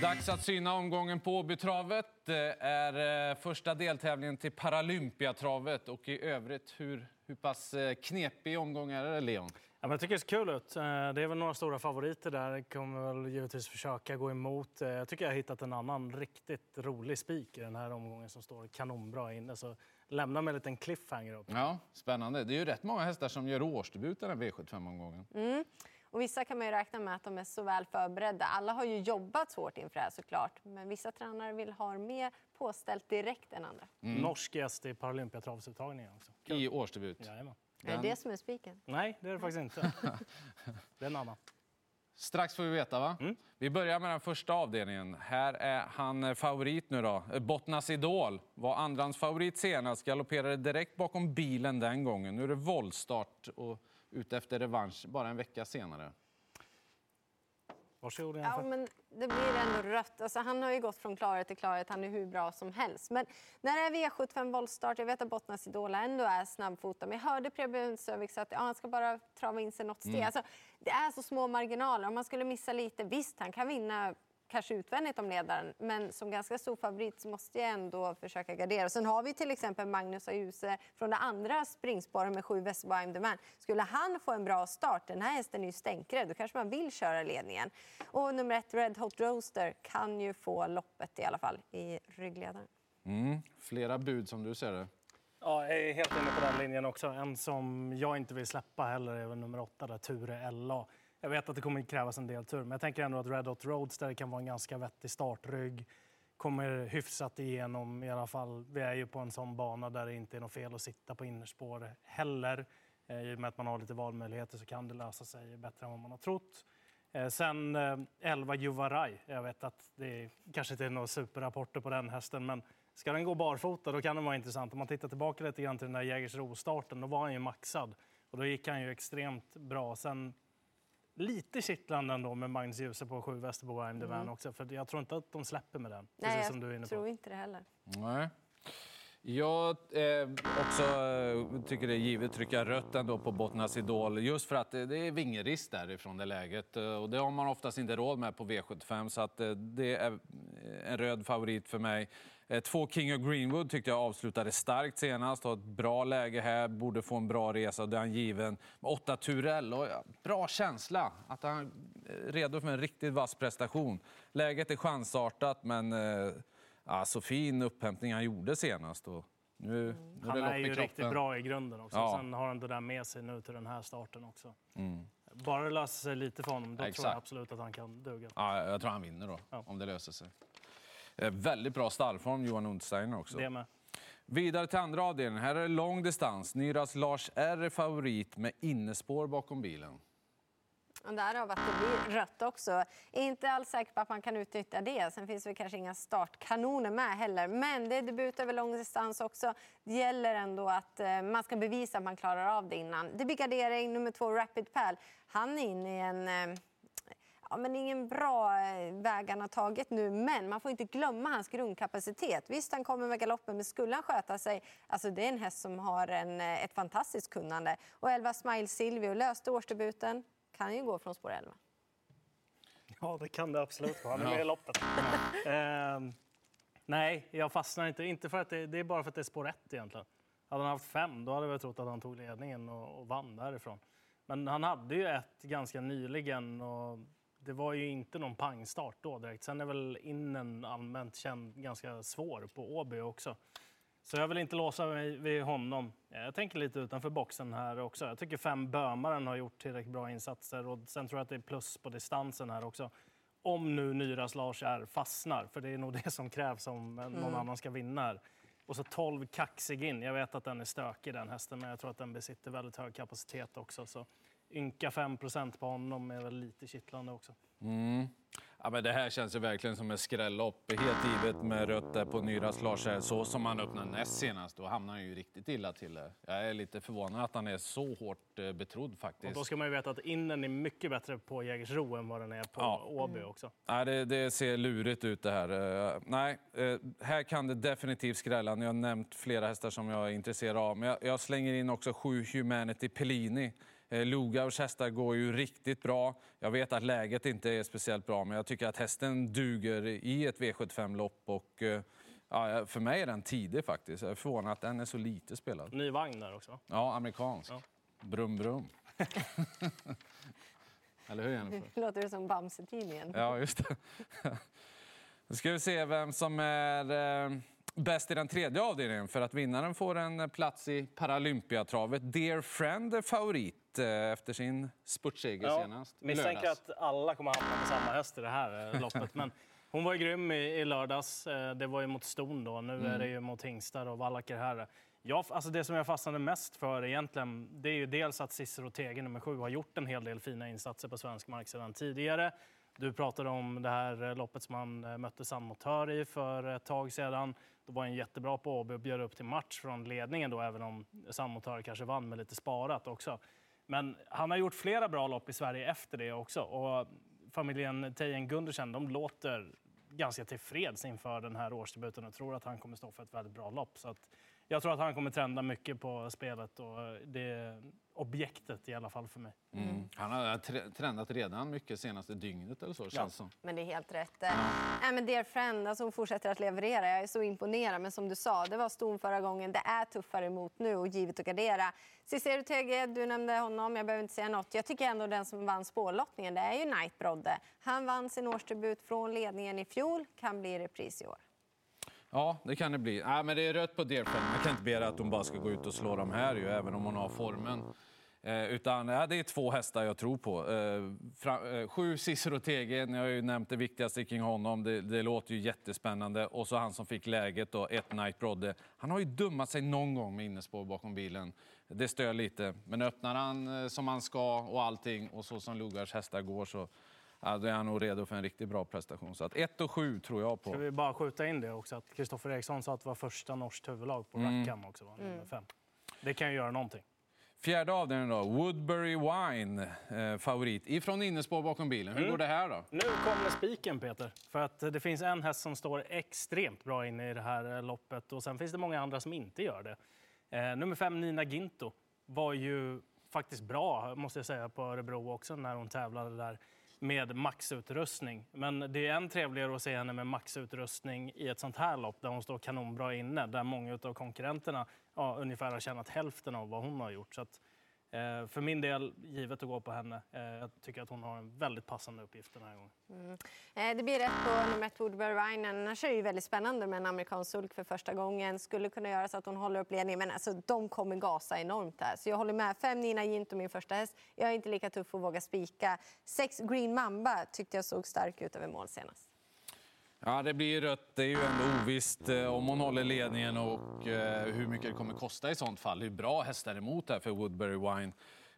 Dags att syna omgången på Åbytravet. Det är eh, första deltävlingen till Paralympiatravet. Och i övrigt, hur, hur pass eh, knepig omgång är det, Leon? Ja, men jag tycker det ser kul ut. Eh, Det är väl några stora favoriter där. Jag kommer väl givetvis försöka gå emot. Jag tycker jag har hittat en annan riktigt rolig spik i den här omgången som står kanonbra inne. Så lämna med en liten cliffhanger upp. Ja, spännande. Det är ju rätt många hästar som gör årsdebut i den här V75-omgången. Och vissa kan man ju räkna med att de är så väl förberedda. Alla har ju jobbat svårt inför det här såklart. Men vissa tränare vill ha mer påställt direkt än andra. Norsk gäst i Paralympiatravsuttagningen också. I årsdebut. Jajamän. Är det det som är spiken? Nej, det är det faktiskt inte. det är en annan. Strax får vi veta, va? Vi börjar med den första avdelningen. Här är han eh, favorit nu då. Eh, Bottnas Idol var andrans favorit senast. Galopperade direkt bakom bilen den gången. Nu är det voltstart och ute efter revansch bara en vecka senare. Varsågod Ja, men det blir ändå rött. Alltså, han har ju gått från klarhet till klarhet. Han är hur bra som helst. Men när det är V75 voltstart, jag vet att Bottnas Idol ändå är snabbfotad. Men jag hörde Preben Sövik säga att ja, han ska bara trava in sig något steg. Alltså, det är så små marginaler. Om man skulle missa lite, visst, han kan vinna kanske utvändigt om ledaren, men som ganska stor favorit så måste jag ändå försöka gardera. Sen har vi till exempel Magnus Ajuse från det andra springspåret med sju Westerby the Man. Skulle han få en bra start, den här hästen är ju stänkrädd, då kanske man vill köra ledningen. Och nummer ett, Red Hot Roaster, kan ju få loppet i alla fall i ryggledaren. Mm. Flera bud som du ser det. Ja, jag är helt inne på den linjen också. En som jag inte vill släppa heller är nummer åtta, där, Ture LA. Jag vet att det kommer krävas en del tur, men jag tänker ändå att Red Hot Roadster kan vara en ganska vettig startrygg. Kommer hyfsat igenom i alla fall. Vi är ju på en sån bana där det inte är något fel att sitta på innerspår heller. Eh, I och med att man har lite valmöjligheter så kan det lösa sig bättre än vad man har trott. Eh, sen eh, 11 Juvaraj. Jag vet att det kanske inte är några superrapporter på den hästen, men ska den gå barfota då kan den vara intressant. Om man tittar tillbaka lite grann till den där Jägersro-starten, då var han ju maxad. Och då gick han ju extremt bra. Sen lite kittlande ändå med Magnus Djuse på 7 Västerbo I'm the Van också. För jag tror inte att de släpper med den. Nej, precis som du är inne jag på. tror inte det heller. Nej. Jag eh, också eh, tycker det är givet att trycka rött ändå på Bottnas Idol just för att det, det är vingerisk därifrån det läget. Eh, Och det har man oftast inte råd med på V75 så att eh, det är en röd favorit för mig. Eh, Två King of Greenwood tyckte jag avslutade starkt senast. Har ett bra läge här, borde få en bra resa det är han given. Åtta Turell, bra känsla att han är redo för en riktigt vass prestation. Läget är chansartat men eh, Ja, så fin upphämtning han gjorde senast. Och nu, nu är det Han är i ju kroppen. riktigt bra i grunden också. Ja. Sen har han det där med sig nu till den här starten också. Bara det löser sig lite för honom, då tror Exakt. jag absolut att han kan duga. Ja, jag tror han vinner då, Ja. om det löser sig. Eh, Väldigt bra stallform, Johan Untersteiner också. Det med. Vidare till andra avdelningen. Här är det lång distans. Nyras Lars R är favorit med innespår bakom bilen. Och därav att det blir rött också. Inte alls säker på att man kan utnyttja det. Sen finns det kanske inga startkanoner med heller. Men det är debut över lång distans också. Det gäller ändå att eh, man ska bevisa att man klarar av det innan. Det blir gardering. Nummer två, Rapid Pal. Han är inne i en... Ja, men ingen bra eh, väg han har tagit nu, men man får inte glömma hans grundkapacitet. Visst, han kommer med galoppen, men skulle han sköta sig... Alltså, det är en häst som har en, eh, ett fantastiskt kunnande. Och 11 Smile Silvio löste årsdebuten. Kan ju gå från spår 11. Ja, det kan det absolut vara. Han är med i loppet. Ehm, nej, jag fastnar inte. Inte för att det, det är bara för att det är spår ett egentligen. Hade han haft fem, då hade jag trott att han tog ledningen och, och vann därifrån. Men han hade ju ett ganska nyligen och det var ju inte någon pangstart då direkt. Sen är väl innen allmänt känd ganska svår på Åby också. Så jag vill inte låsa mig vid honom. Jag tänker lite utanför boxen här också. Jag tycker fem Bömaren har gjort tillräckligt bra insatser och sen tror jag att det är plus på distansen här också. Om nu Nyras Lars är fastnar, för det är nog det som krävs om någon annan ska vinna här. Och så 12 kaxig in. Jag vet att den är stökig den hästen, men jag tror att den besitter väldigt hög kapacitet också. Så ynka 5% på honom är väl lite kittlande också. Ja, men det här känns ju verkligen som ett skrällopp. Helt givet med rött där på Nyras Lars. Så som han öppnade näst senast, då hamnar han ju riktigt illa till. Jag är lite förvånad att han är så hårt eh, betrodd Och faktiskt. då ska man ju veta att innen är mycket bättre på Jägersro än vad den är på Ja. Åby också. Nej, det, det ser lurigt ut det här. Eh, nej, eh, här kan det definitivt skrälla. Ni har nämnt flera hästar som jag är intresserad av. Men jag, jag slänger in också sju Humanity Pellini. Eh, Lugaus hästar går ju riktigt bra. Jag vet att läget inte är speciellt bra, men jag tycker att hästen duger i ett V75-lopp. Och, eh, ja, för mig är den tidig faktiskt. Jag är förvånad att den är så lite spelad. Ny vagn där också. Ja, amerikansk. Ja. Brum, brum. Eller hur, Jennifer? Det låter som Bamse-tidningen. Ja, just det. Nu ska vi se vem som är eh, bäst i den tredje avdelningen för att vinnaren får en plats i Paralympiatravet. Dear Friend är favorit efter sin spurtseger senast. i Misstänker att alla kommer att hamna på samma häst i det här eh, loppet. Men hon var ju grym i, i lördags. Eh, Det var ju mot ston då. Nu Mm. är det ju mot hingstar och vallacker här. Jag, alltså det som jag fastnade mest för egentligen, det är ju dels att Cicero Tege nummer sju har gjort en hel del fina insatser på svensk mark sedan tidigare. Du pratade om det här eh, loppet som han eh, mötte Sandmotör i för ett tag sedan. Då var han jättebra på Åby och bjöd upp till match från ledningen då, även om Sandmotör kanske vann med lite sparat också. Men han har gjort flera bra lopp i Sverige efter det också. Och familjen Tejen Gundersen, de låter ganska tillfreds inför den här årsdebuten och tror att han kommer stå för ett väldigt bra lopp. Så att jag tror att han kommer trenda mycket på spelet och det objektet i alla fall för mig. Mm. Han har tre- trendat redan mycket senaste dygnet eller så, känns som. Men det är helt rätt. Ja. Nej, men dear friend, alltså hon fortsätter att leverera. Jag är så imponerad. Men som du sa, det var ston förra gången. Det är tuffare emot nu och givet att gardera. Cicero Tege, du nämnde honom. Jag behöver inte säga något. Jag tycker ändå den som vann spårlottningen, det är ju Knight Brodde. Han vann sin årsdebut från ledningen i fjol. Kan bli repris i år. Ja, det kan det bli. Nej, men det är rött på Deerfeld. Man kan inte begära att hon bara ska gå ut och slå dem här, ju, även om hon har formen. Eh, utan ja, det är två hästar jag tror på. Eh, fra, eh, sju Cicero Tege, ni har ju nämnt det viktigaste kring honom. Det, det låter ju jättespännande. Och så han som fick läget, då, ett Night Brodde. Han har ju dummat sig någon gång med innespår bakom bilen. Det stör lite. Men öppnar han eh, som han ska och allting och så som Lugars hästar går så ja, då är han nog redo för en riktigt bra prestation. Så att 1 och 7 tror jag på. Ska vi bara skjuta in det också att Kristoffer Eriksson sa att det var första norskt huvudlag på Rackham också, var nummer fem. Det kan ju göra någonting. Fjärde avdelningen då, Woodbury Wine, eh, favorit. Ifrån innespår bakom bilen. Hur går det här då? Nu kommer spiken, Peter. För att det finns en häst som står extremt bra inne i det här eh, loppet och sen finns det många andra som inte gör det. Eh, nummer fem, Nina Ginto, var ju faktiskt bra, måste jag säga, på Örebro också när hon tävlade där med maxutrustning. Men det är än trevligare att se henne med maxutrustning i ett sånt här lopp där hon står kanonbra inne, där många av konkurrenterna ja, ungefär har tjänat hälften av vad hon har gjort. Så att, eh, för min del, givet att gå på henne. Eh, jag tycker att hon har en väldigt passande uppgift den här gången. Mm. Eh, Det blir rätt på nummer ett, Woodbury Ryan. Annars är det ju väldigt spännande med en amerikansk sulk för första gången. Skulle kunna göra så att hon håller upp ledningen, men alltså, de kommer gasa enormt här. Så jag håller med. Fem Nina Ginto, min första häst. Jag är inte lika tuff att våga spika. Sex Green Mamba tyckte jag såg stark ut över mål senast. Ja, det blir rött. Det är ju ändå ovisst eh, om hon håller ledningen och eh, hur mycket det kommer kosta i sånt fall. Det är bra hästar emot här för Woodbury Wine.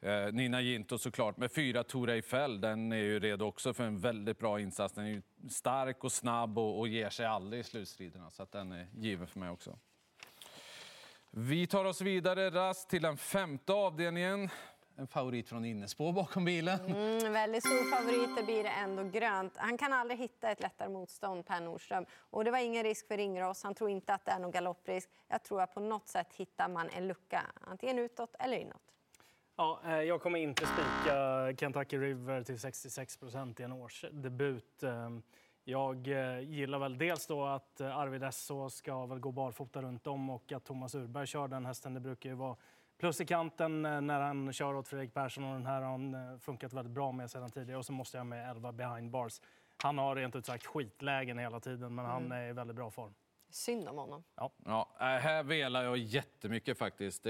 Eh, Nina Ginto såklart med fyra Tora Eiffel. Den är ju redo också för en väldigt bra insats. Den är ju stark och snabb och, och ger sig aldrig i slutstriderna. Så att den är given för mig också. Vi tar oss vidare rast till den femte avdelningen. En favorit från innespår bakom bilen. Mm, väldigt stor favorit, det blir det ändå grönt. Han kan aldrig hitta ett lättare motstånd, Per Nordström. Och det var ingen risk för Ringros. Han tror inte att det är någon galopprisk. Jag tror att på något sätt hittar man en lucka, antingen utåt eller inåt. Ja, eh, jag kommer inte spika Kentucky River till 66 procent i en årsdebut. Eh, Jag eh, gillar väl dels då att Arvid Esso ska väl gå barfota runt om och att Thomas Urberg kör den hästen. Det brukar ju vara plus i kanten eh, när han kör åt Fredrik Persson och den här har han eh, funkat väldigt bra med sedan tidigare. Och så måste jag med 11 behind bars. Han har rent ut sagt skitlägen hela tiden men han är i väldigt bra form. Synd om honom. Ja, äh, här velar jag jättemycket faktiskt.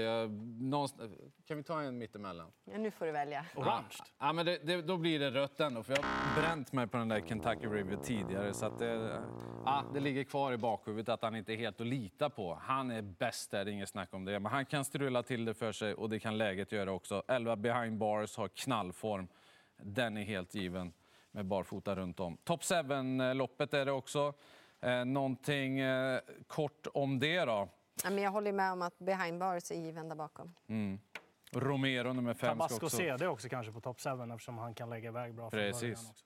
Någonstans... Kan vi ta en mittemellan? Ja, nu får du välja. Orange. Ja, men det, det, då blir det rött ändå, för jag har bränt mig på den där Kentucky River tidigare. Så det, ja, det ligger kvar i bakhuvudet att han inte är helt att lita på. Han är bäst där, det är inget snack om det. Men han kan strula till det för sig och det kan läget göra också. 11 behind bars har knallform. Den är helt given med barfota runt om. Top 7-loppet är det också. Eh, någonting eh, kort om det då. Ja, men jag håller med om att behind bars är given där bakom. Romero nummer 5 ska Tabasco också... CD också kanske på top 7 eftersom han kan lägga iväg bra från Precis. början också.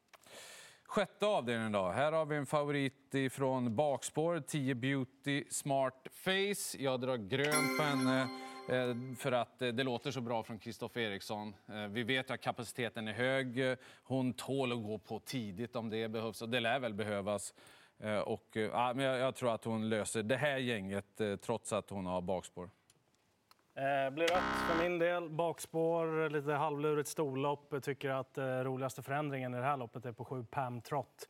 Sjätte avdelningen då. Här har vi en favorit från bakspår. 10 Beauty Smart Face. Jag drar grönt på henne. Eh, för att eh, det låter så bra från Kristoffer Eriksson. Vi vet att kapaciteten är hög. Hon tål att gå på tidigt om det behövs och det lär väl behövas. Eh, och, eh, ja, men jag, jag tror att hon löser det här gänget eh, trots att hon har bakspår. Eh, blir rött för min del. Bakspår, lite halvlurigt storlopp. Jag tycker att eh, roligaste förändringen i det här loppet är på 7 Pam Trott.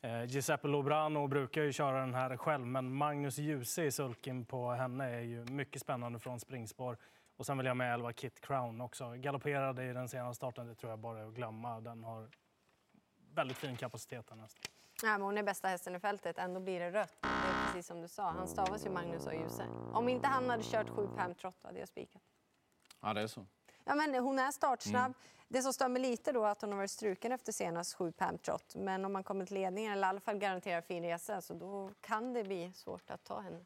Eh, Giuseppe Lobrano brukar ju köra den här själv, men Magnus Djuse i sulken på henne är ju mycket spännande från springspår. Och sen vill jag med 11 Kit Crown också. Galopperade i den senaste starten, det tror jag bara är att glömma. Den har väldigt fin kapacitet den hästen. Ja, men hon är bästa hästen i fältet, ändå blir det rött. Det är precis som du sa, han stavas ju Magnus och Djuse. Om inte han hade kört 7 Pam Trott hade jag spikat. Ja, det är så. Ja, men hon är startsnabb. Mm. Det som stör mig lite då är att hon har varit struken efter senast sju Pam Trot. Men om man kommer till ledningen eller i alla fall garanterar fin resa så då kan det bli svårt att ta henne.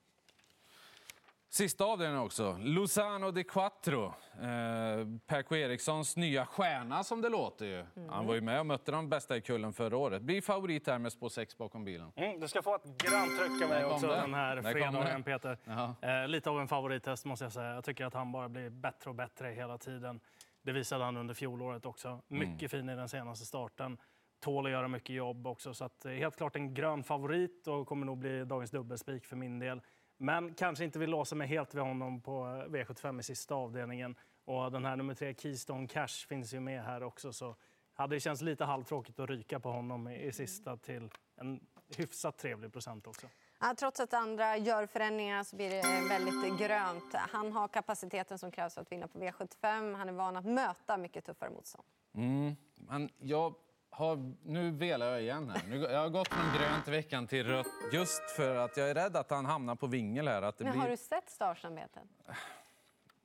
Sista avdelningen också. Luzano di Quattro. Eh, Perko Erikssons nya stjärna som det låter ju. Mm. Han var ju med och mötte de bästa i kullen förra året. Blir favorit här med spår 6 bakom bilen. Mm, du ska få ett grönt tryck av mig också det. den här fredagen Peter. Eh, lite av en favorithäst måste jag säga. Jag tycker att han bara blir bättre och bättre hela tiden. Det visade han under fjolåret också. Mm. Mycket mm. fin i den senaste starten. Tål att göra mycket jobb också. Så att, eh, helt klart en grön favorit och kommer nog bli dagens dubbelspik för min del. Men kanske inte vill låsa mig helt vid honom på eh, V75 i sista avdelningen. Och den här nummer tre, Keystone Cash, finns ju med här också. Så hade det känts lite halvtråkigt att ryka på honom i sista till en hyfsat trevlig procent också. Ja, trots att andra gör förändringar så blir det väldigt grönt. Han har kapaciteten som krävs för att vinna på V75. Han är van att möta mycket tuffare motstånd. Mm. Men jag har, nu velar jag igen. Här. jag har gått från grönt veckan till rött just för att jag är rädd att han hamnar på vingel. Här, att det men blir... Har du sett startsamveten?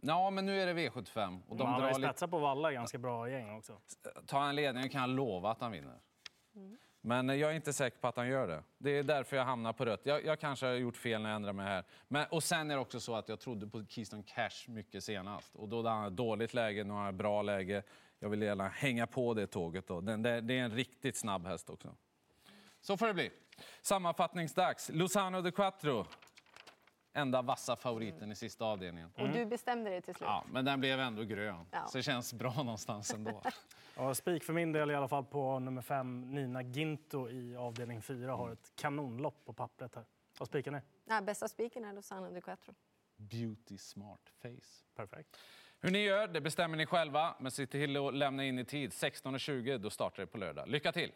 Ja, men nu är det V75. Och de han har ju på Valla ganska bra gäng också. Tar han ledningen kan jag lova att han vinner. Mm. Men jag är inte säker på att han gör det. Det är därför jag hamnar på rött. Jag, jag kanske har gjort fel när jag ändrar mig här. Men, och sen är det också så att jag trodde på Keystone Cash mycket senast. Och då hade han ett dåligt läge, nu har han ett bra läge. Jag vill gärna hänga på det tåget. Då. Den, det, det är en riktigt snabb häst också. Så får det bli. Sammanfattningsdags. Luzano de Quattro. Enda vassa favoriten i sista avdelningen. Mm. Och du bestämde dig till slut? Ja, men den blev ändå grön. Ja. Så det känns bra någonstans ändå. Ja, spik för min del i alla fall på nummer fem, Nina Ginto i avdelning 4 har ett kanonlopp på pappret här. Vad spikar ni? Ja, bästa spiken är Lozano de Quattro. Beauty smart face. Perfekt. Hur ni gör det bestämmer ni själva, men se till att lämna in i tid. 16.20 då startar det på lördag. Lycka till!